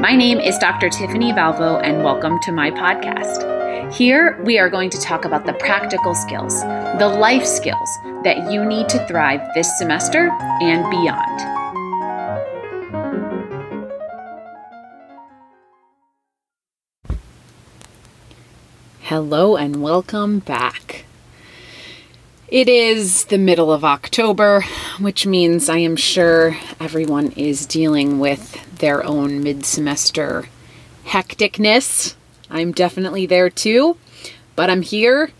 My name is Dr. Tiffany Valvo, and welcome to my podcast. Here, we are going to talk about the practical skills, the life skills that you need to thrive this semester and beyond. Hello, and welcome back. It is the middle of October, which means I am sure everyone is dealing with their own mid semester hecticness. I'm definitely there too, but I'm here.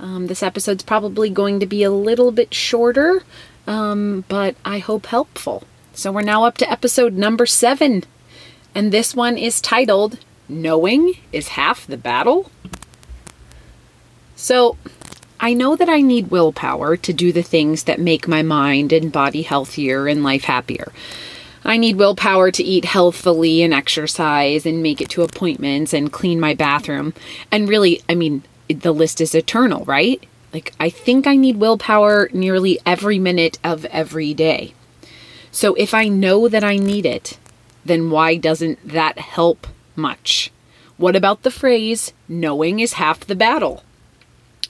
Um, this episode's probably going to be a little bit shorter, um, but I hope helpful. So we're now up to episode number seven, and this one is titled Knowing is Half the Battle. So, I know that I need willpower to do the things that make my mind and body healthier and life happier. I need willpower to eat healthfully and exercise and make it to appointments and clean my bathroom. And really, I mean, the list is eternal, right? Like, I think I need willpower nearly every minute of every day. So, if I know that I need it, then why doesn't that help much? What about the phrase, knowing is half the battle?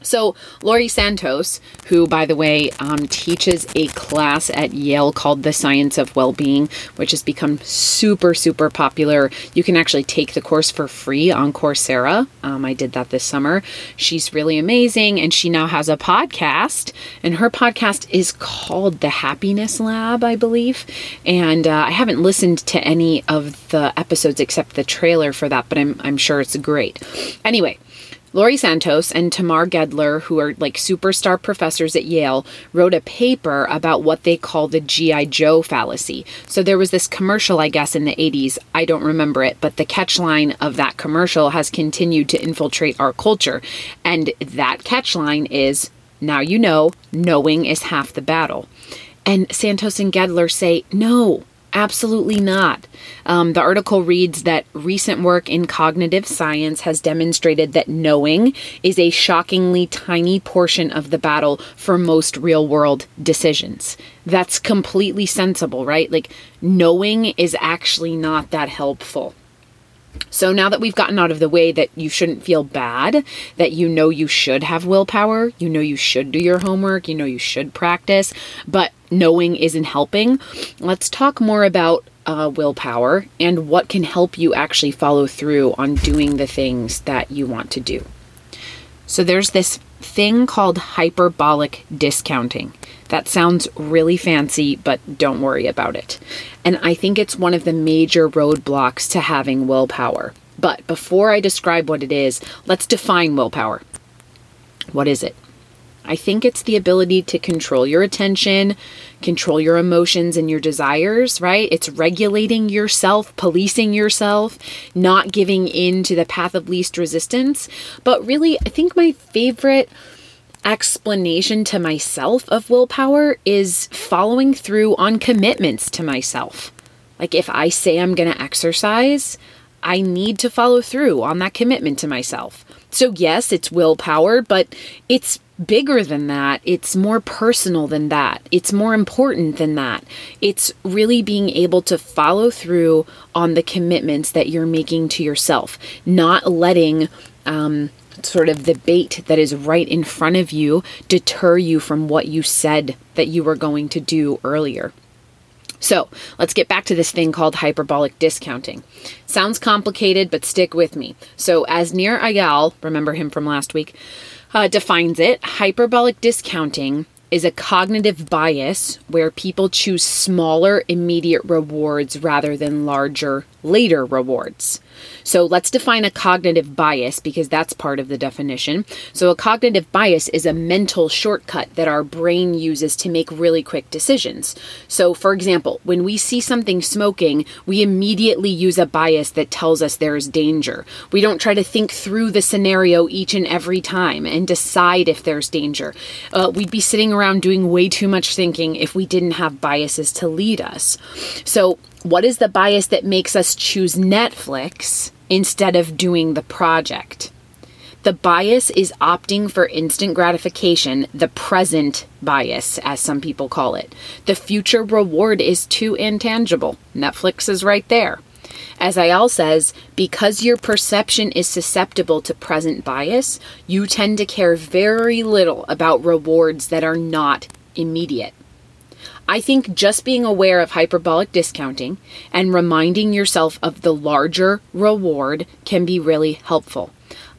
So, Laurie Santos, who, by the way, um, teaches a class at Yale called The Science of Wellbeing, which has become super, super popular. You can actually take the course for free on Coursera. Um, I did that this summer. She's really amazing, and she now has a podcast, and her podcast is called The Happiness Lab, I believe. And uh, I haven't listened to any of the episodes except the trailer for that, but I'm, I'm sure it's great. Anyway, Laurie Santos and Tamar Gendler, who are like superstar professors at Yale, wrote a paper about what they call the G.I. Joe fallacy. So there was this commercial, I guess, in the 80s. I don't remember it, but the catchline of that commercial has continued to infiltrate our culture. And that catchline is now you know, knowing is half the battle. And Santos and Gendler say, no, Absolutely not. Um, the article reads that recent work in cognitive science has demonstrated that knowing is a shockingly tiny portion of the battle for most real world decisions. That's completely sensible, right? Like, knowing is actually not that helpful. So now that we've gotten out of the way that you shouldn't feel bad, that you know you should have willpower, you know you should do your homework, you know you should practice, but knowing isn't helping, let's talk more about uh, willpower and what can help you actually follow through on doing the things that you want to do. So there's this thing called hyperbolic discounting. That sounds really fancy, but don't worry about it. And I think it's one of the major roadblocks to having willpower. But before I describe what it is, let's define willpower. What is it? I think it's the ability to control your attention, control your emotions and your desires, right? It's regulating yourself, policing yourself, not giving in to the path of least resistance. But really, I think my favorite explanation to myself of willpower is following through on commitments to myself. Like if I say I'm going to exercise, I need to follow through on that commitment to myself. So, yes, it's willpower, but it's bigger than that. It's more personal than that. It's more important than that. It's really being able to follow through on the commitments that you're making to yourself, not letting, um, sort of the bait that is right in front of you deter you from what you said that you were going to do earlier. So let's get back to this thing called hyperbolic discounting. Sounds complicated, but stick with me. So, as Nir Eyal, remember him from last week, uh, defines it, hyperbolic discounting is a cognitive bias where people choose smaller immediate rewards rather than larger later rewards. So let's define a cognitive bias because that's part of the definition. So, a cognitive bias is a mental shortcut that our brain uses to make really quick decisions. So, for example, when we see something smoking, we immediately use a bias that tells us there is danger. We don't try to think through the scenario each and every time and decide if there's danger. Uh, we'd be sitting around doing way too much thinking if we didn't have biases to lead us. So, what is the bias that makes us choose Netflix instead of doing the project? The bias is opting for instant gratification, the present bias, as some people call it. The future reward is too intangible. Netflix is right there. As Eyal says, because your perception is susceptible to present bias, you tend to care very little about rewards that are not immediate. I think just being aware of hyperbolic discounting and reminding yourself of the larger reward can be really helpful.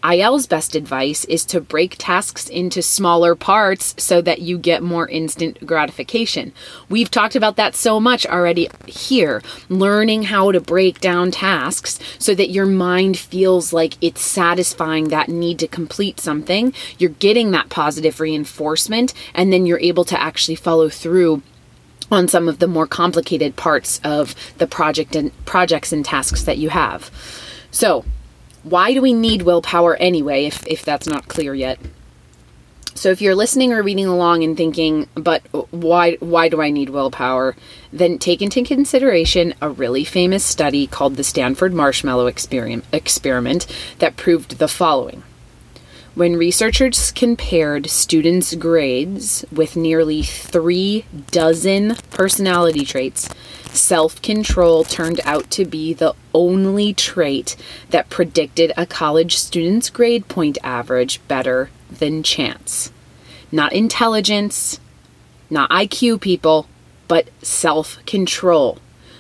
Eyal's best advice is to break tasks into smaller parts so that you get more instant gratification. We've talked about that so much already here. Learning how to break down tasks so that your mind feels like it's satisfying that need to complete something. You're getting that positive reinforcement, and then you're able to actually follow through on some of the more complicated parts of the project and projects and tasks that you have. So, why do we need willpower anyway if if that's not clear yet? So if you're listening or reading along and thinking, but why why do I need willpower? Then take into consideration a really famous study called the Stanford Marshmallow Experiment, experiment that proved the following. When researchers compared students' grades with nearly three dozen personality traits, self control turned out to be the only trait that predicted a college student's grade point average better than chance. Not intelligence, not IQ people, but self control.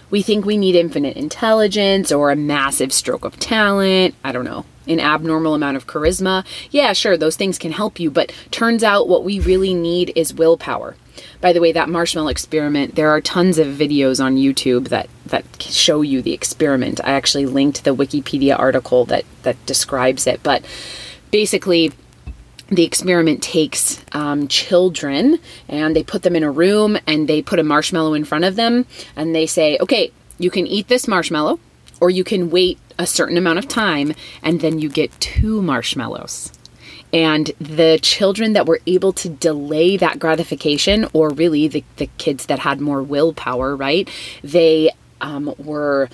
We think we need infinite intelligence or a massive stroke of talent. I don't know an abnormal amount of charisma. Yeah, sure, those things can help you, but turns out what we really need is willpower. By the way, that marshmallow experiment, there are tons of videos on YouTube that that show you the experiment. I actually linked the Wikipedia article that that describes it, but basically the experiment takes um, children and they put them in a room and they put a marshmallow in front of them and they say, okay, you can eat this marshmallow or you can wait a certain amount of time and then you get two marshmallows. And the children that were able to delay that gratification, or really the, the kids that had more willpower, right? They um, were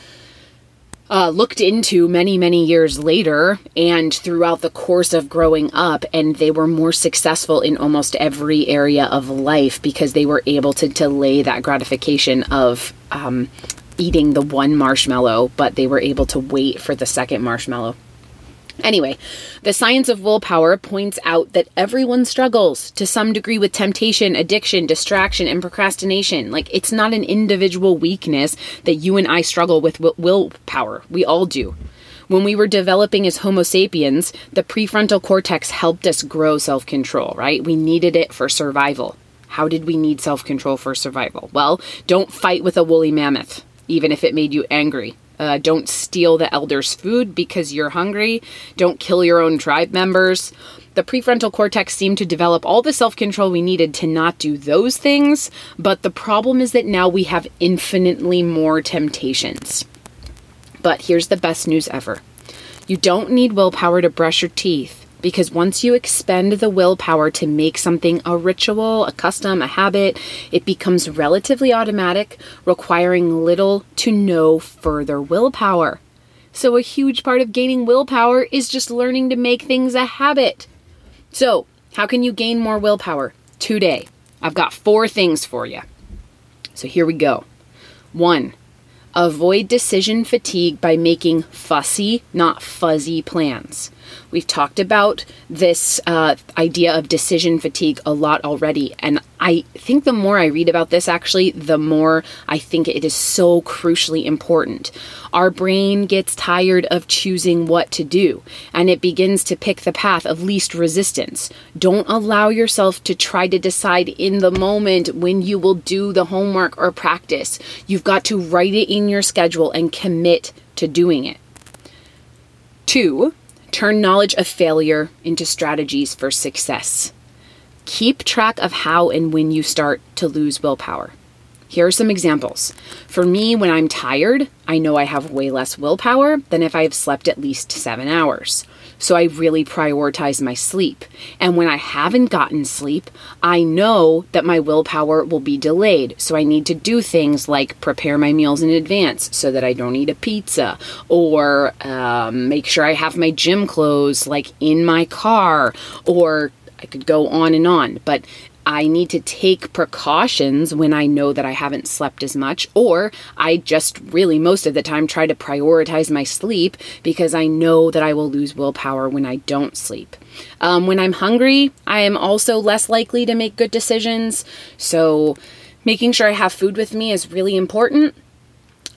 uh, looked into many, many years later and throughout the course of growing up, and they were more successful in almost every area of life because they were able to delay that gratification of um, eating the one marshmallow, but they were able to wait for the second marshmallow. Anyway, the science of willpower points out that everyone struggles to some degree with temptation, addiction, distraction, and procrastination. Like, it's not an individual weakness that you and I struggle with willpower. We all do. When we were developing as Homo sapiens, the prefrontal cortex helped us grow self control, right? We needed it for survival. How did we need self control for survival? Well, don't fight with a woolly mammoth even if it made you angry. Uh, don't steal the elder's food because you're hungry. Don't kill your own tribe members. The prefrontal cortex seemed to develop all the self control we needed to not do those things, but the problem is that now we have infinitely more temptations. But here's the best news ever you don't need willpower to brush your teeth because once you expend the willpower to make something a ritual, a custom, a habit, it becomes relatively automatic, requiring little to no further willpower. So, a huge part of gaining willpower is just learning to make things a habit. So, how can you gain more willpower? Today, I've got four things for you. So, here we go. One, avoid decision fatigue by making fussy, not fuzzy plans. We've talked about this uh, idea of decision fatigue a lot already, and I think the more I read about this, actually, the more I think it is so crucially important. Our brain gets tired of choosing what to do, and it begins to pick the path of least resistance. Don't allow yourself to try to decide in the moment when you will do the homework or practice. You've got to write it in your schedule and commit to doing it. Two, Turn knowledge of failure into strategies for success. Keep track of how and when you start to lose willpower. Here are some examples. For me, when I'm tired, I know I have way less willpower than if I have slept at least seven hours. So I really prioritize my sleep. And when I haven't gotten sleep, I know that my willpower will be delayed. So I need to do things like prepare my meals in advance so that I don't eat a pizza or um, make sure I have my gym clothes like in my car or I could go on and on. But I need to take precautions when I know that I haven't slept as much, or I just really most of the time try to prioritize my sleep because I know that I will lose willpower when I don't sleep. Um, when I'm hungry, I am also less likely to make good decisions. So, making sure I have food with me is really important.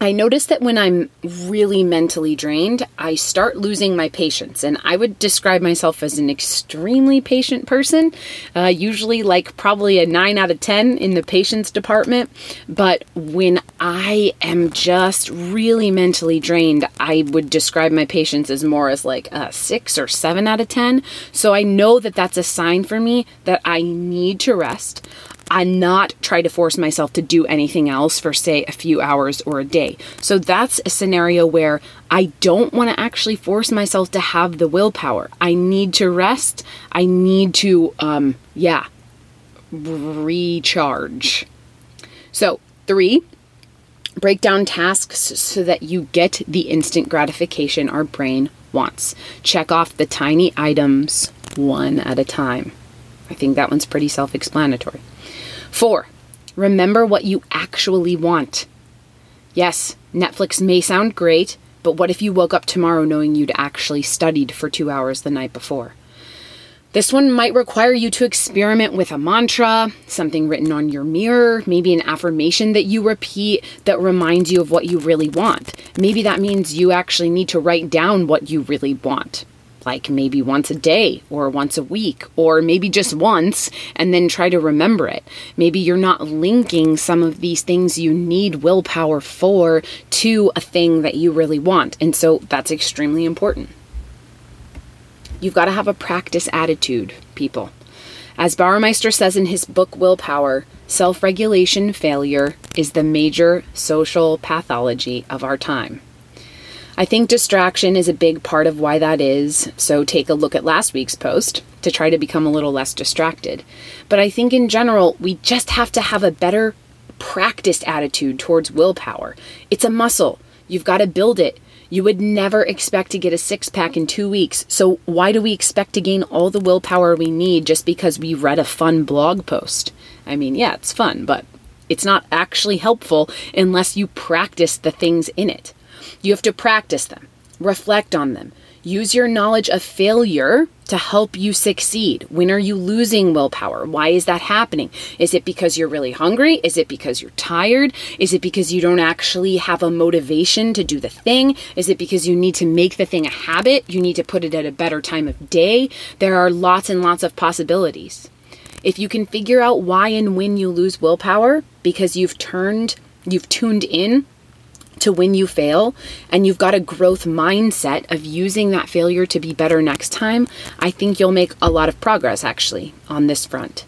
I notice that when I'm really mentally drained, I start losing my patience. And I would describe myself as an extremely patient person, uh, usually like probably a 9 out of 10 in the patience department. But when I am just really mentally drained, I would describe my patience as more as like a 6 or 7 out of 10. So I know that that's a sign for me that I need to rest and not try to force myself to do anything else for, say, a few hours or a day. So that's a scenario where I don't want to actually force myself to have the willpower. I need to rest. I need to, um, yeah, recharge. So, three, break down tasks so that you get the instant gratification our brain wants. Check off the tiny items one at a time. I think that one's pretty self explanatory. Four, remember what you actually want. Yes, Netflix may sound great, but what if you woke up tomorrow knowing you'd actually studied for two hours the night before? This one might require you to experiment with a mantra, something written on your mirror, maybe an affirmation that you repeat that reminds you of what you really want. Maybe that means you actually need to write down what you really want like maybe once a day or once a week or maybe just once and then try to remember it. Maybe you're not linking some of these things you need willpower for to a thing that you really want. And so that's extremely important. You've got to have a practice attitude, people. As Baumeister says in his book Willpower, self regulation failure is the major social pathology of our time. I think distraction is a big part of why that is, so take a look at last week's post to try to become a little less distracted. But I think in general, we just have to have a better practiced attitude towards willpower. It's a muscle, you've got to build it. You would never expect to get a six pack in two weeks, so why do we expect to gain all the willpower we need just because we read a fun blog post? I mean, yeah, it's fun, but it's not actually helpful unless you practice the things in it. You have to practice them, reflect on them, use your knowledge of failure to help you succeed. When are you losing willpower? Why is that happening? Is it because you're really hungry? Is it because you're tired? Is it because you don't actually have a motivation to do the thing? Is it because you need to make the thing a habit? You need to put it at a better time of day? There are lots and lots of possibilities. If you can figure out why and when you lose willpower because you've turned, you've tuned in to when you fail and you've got a growth mindset of using that failure to be better next time, I think you'll make a lot of progress actually on this front.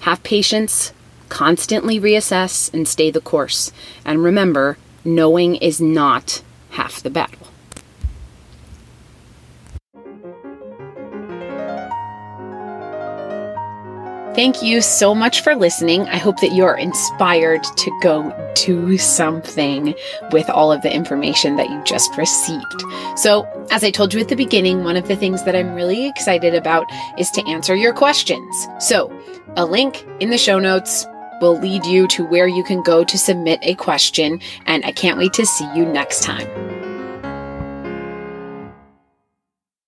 Have patience, constantly reassess, and stay the course. And remember, knowing is not half the battle. Thank you so much for listening. I hope that you're inspired to go do something with all of the information that you just received. So, as I told you at the beginning, one of the things that I'm really excited about is to answer your questions. So, a link in the show notes will lead you to where you can go to submit a question, and I can't wait to see you next time.